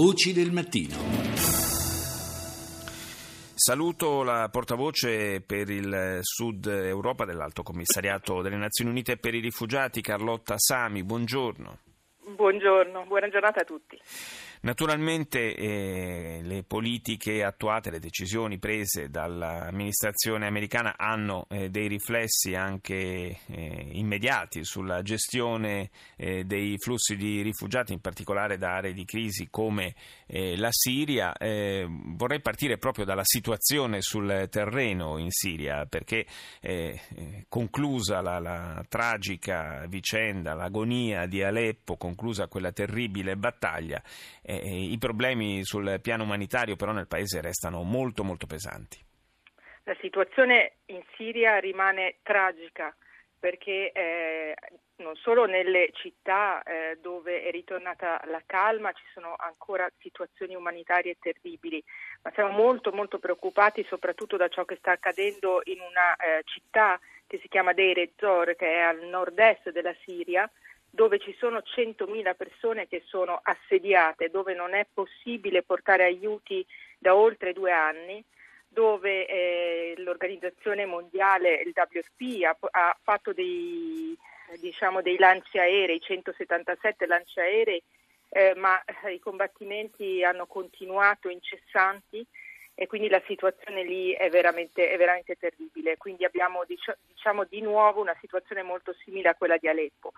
Voci del mattino. Saluto la portavoce per il Sud Europa dell'Alto Commissariato delle Nazioni Unite per i Rifugiati, Carlotta Sami. Buongiorno. Buongiorno, buona giornata a tutti. Naturalmente eh, le politiche attuate, le decisioni prese dall'amministrazione americana hanno eh, dei riflessi anche eh, immediati sulla gestione eh, dei flussi di rifugiati, in particolare da aree di crisi come eh, la Siria. Eh, vorrei partire proprio dalla situazione sul terreno in Siria, perché conclusa la, la tragica vicenda, l'agonia di Aleppo, conclusa quella terribile battaglia, eh, i problemi sul piano umanitario però nel paese restano molto molto pesanti. La situazione in Siria rimane tragica perché eh, non solo nelle città eh, dove è ritornata la calma ci sono ancora situazioni umanitarie terribili, ma siamo molto molto preoccupati soprattutto da ciò che sta accadendo in una eh, città che si chiama Deir ez-Zor, che è al nord-est della Siria, dove ci sono 100.000 persone che sono assediate, dove non è possibile portare aiuti da oltre due anni, dove eh, l'Organizzazione Mondiale, il WFP, ha, ha fatto dei, diciamo, dei lanci aerei, 177 lanci aerei, eh, ma eh, i combattimenti hanno continuato incessanti e quindi la situazione lì è veramente, è veramente terribile. Quindi abbiamo diciamo, di nuovo una situazione molto simile a quella di Aleppo.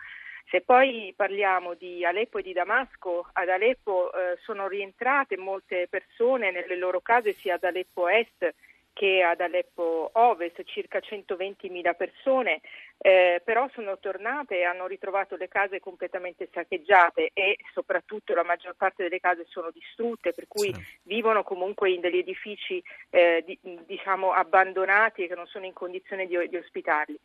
Se poi parliamo di Aleppo e di Damasco, ad Aleppo eh, sono rientrate molte persone nelle loro case sia ad Aleppo Est che ad Aleppo Ovest, circa 120.000 persone, eh, però sono tornate e hanno ritrovato le case completamente saccheggiate e soprattutto la maggior parte delle case sono distrutte, per cui sì. vivono comunque in degli edifici eh, di, diciamo abbandonati e che non sono in condizione di, di ospitarli.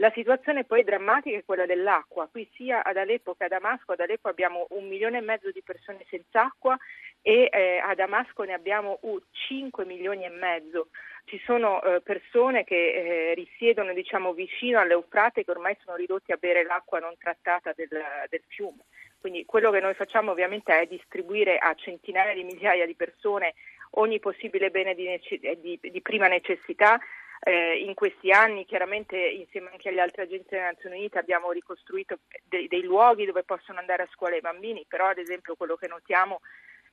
La situazione poi drammatica è quella dell'acqua. Qui sia ad Aleppo che a Damasco, ad Aleppo abbiamo un milione e mezzo di persone senza acqua e eh, a Damasco ne abbiamo uh, 5 milioni e mezzo. Ci sono eh, persone che eh, risiedono diciamo, vicino alle Eufrate che ormai sono ridotti a bere l'acqua non trattata del, del fiume. Quindi quello che noi facciamo ovviamente è distribuire a centinaia di migliaia di persone ogni possibile bene di, di, di prima necessità eh, in questi anni chiaramente insieme anche alle altre agenzie delle Nazioni Unite abbiamo ricostruito dei, dei luoghi dove possono andare a scuola i bambini, però ad esempio quello che notiamo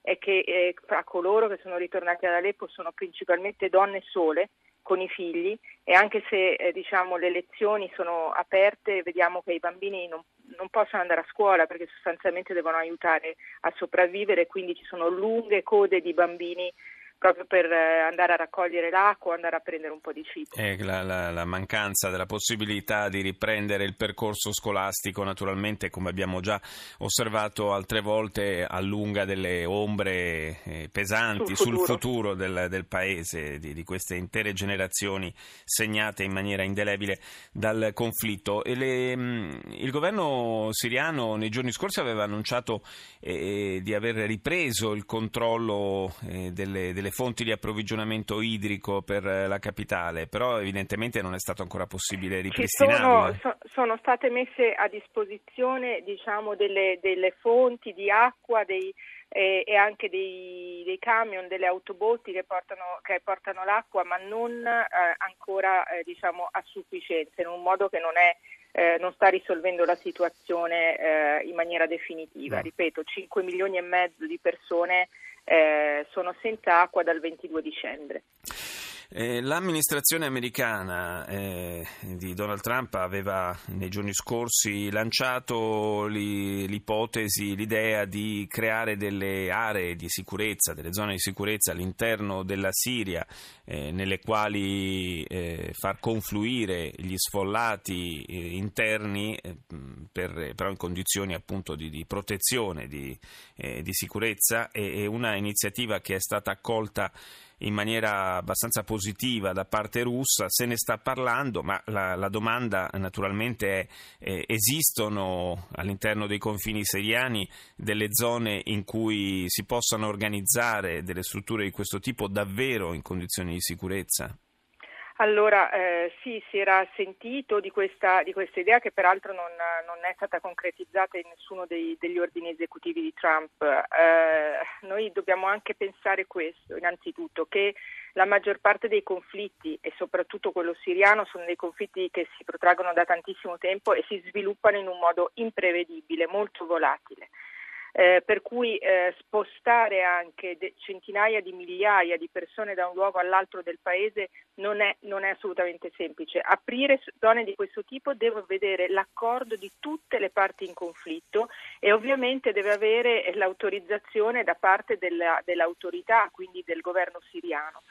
è che eh, fra coloro che sono ritornati ad Aleppo sono principalmente donne sole con i figli e anche se eh, diciamo, le lezioni sono aperte vediamo che i bambini non, non, possono andare a scuola perché sostanzialmente devono aiutare a sopravvivere, quindi ci sono lunghe code di bambini proprio per eh, andare a raccogliere l'acqua, andare a prendere un po' di cibo. Eh, la, la, la, mancanza della possibilità di riprendere il percorso scolastico, naturalmente, come abbiamo già osservato altre volte, allunga delle ombre eh, pesanti sul futuro, sul futuro del, del, paese, di, di, queste intere generazioni segnate in maniera indelebile dal conflitto. Le, mm, il governo siriano nei giorni scorsi aveva annunciato eh, di aver ripreso il controllo eh, delle, delle delle fonti di approvvigionamento idrico per eh, la capitale, però evidentemente non è stato ancora possibile ripristinarle. Sono, sono, state messe a disposizione diciamo, delle, delle fonti di acqua dei, eh, e anche dei, dei, camion, delle autobotti che portano, che portano l'acqua, ma non eh, ancora eh, diciamo, a sufficienza, in un modo che non è eh, non sta risolvendo la situazione eh, in maniera definitiva. Ripeto, 5 milioni e mezzo di persone eh, sono senza acqua dal 22 dicembre. Eh, l'amministrazione americana eh, di Donald Trump aveva nei giorni scorsi lanciato l'ipotesi, l'idea di creare delle aree di sicurezza, delle zone di sicurezza all'interno della Siria, eh, nelle quali eh, far confluire gli sfollati eh, interni, eh, per, però in condizioni appunto di, di protezione, di, di sicurezza, e, e una iniziativa che è stata accolta in maniera abbastanza positiva da parte russa, se ne sta parlando, ma la, la domanda naturalmente è eh, esistono all'interno dei confini siriani delle zone in cui si possano organizzare delle strutture di questo tipo davvero in condizioni di sicurezza? Allora, eh, sì, si era sentito di questa, di questa idea che peraltro non, non, è stata concretizzata in nessuno dei, degli ordini esecutivi di Trump. Eh, noi dobbiamo anche pensare questo, innanzitutto, che la maggior parte dei conflitti e soprattutto quello siriano sono dei conflitti che si protraggono da tantissimo tempo e si sviluppano in un modo imprevedibile, molto volatile eh, per cui eh, spostare anche de- centinaia di migliaia di persone da un luogo all'altro del paese non è, non è assolutamente semplice. Aprire zone di questo tipo deve vedere l'accordo di tutte le parti in conflitto e ovviamente deve avere l'autorizzazione da parte della, dell'autorità, quindi del governo siriano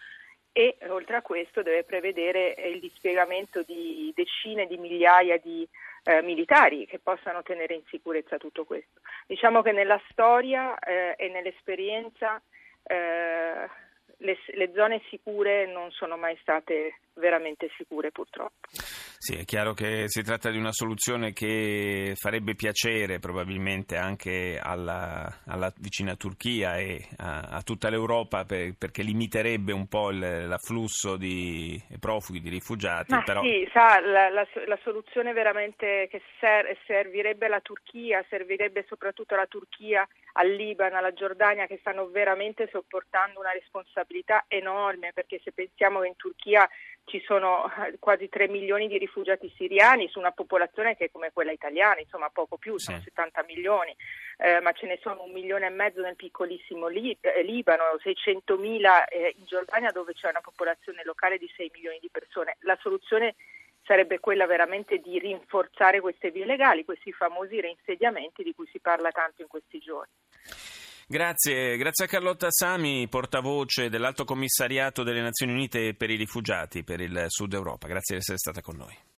e oltre a questo deve prevedere il dispiegamento di decine di migliaia di eh, militari che possano tenere in sicurezza tutto questo. Diciamo che nella storia eh, e nell'esperienza eh, le, le, zone sicure non sono mai state veramente sicure purtroppo. Sì, è chiaro che si tratta di una soluzione che farebbe piacere probabilmente anche alla, alla vicina Turchia e a, a tutta l'Europa per, perché limiterebbe un po' il, l'afflusso di profughi, di rifugiati. Ma però... Sì, sa, la, la, la, soluzione veramente che ser, servirebbe alla Turchia, servirebbe soprattutto alla Turchia, al Libano, alla Giordania che stanno veramente sopportando una responsabilità enorme perché se pensiamo che in Turchia ci sono eh, quasi 3 milioni di rifugiati siriani su una popolazione che è come quella italiana, insomma poco più, sono sì. 70 milioni, eh, ma ce ne sono un milione e mezzo nel piccolissimo Lib- eh, Libano, 600 mila eh, in Giordania dove c'è una popolazione locale di 6 milioni di persone. La soluzione sarebbe quella veramente di rinforzare queste vie legali, questi famosi reinsediamenti di cui si parla tanto in questi giorni. Grazie, grazie a Carlotta Sami, portavoce dell'Alto Commissariato delle Nazioni Unite per i rifugiati per il Sud Europa. Grazie di essere stata con noi.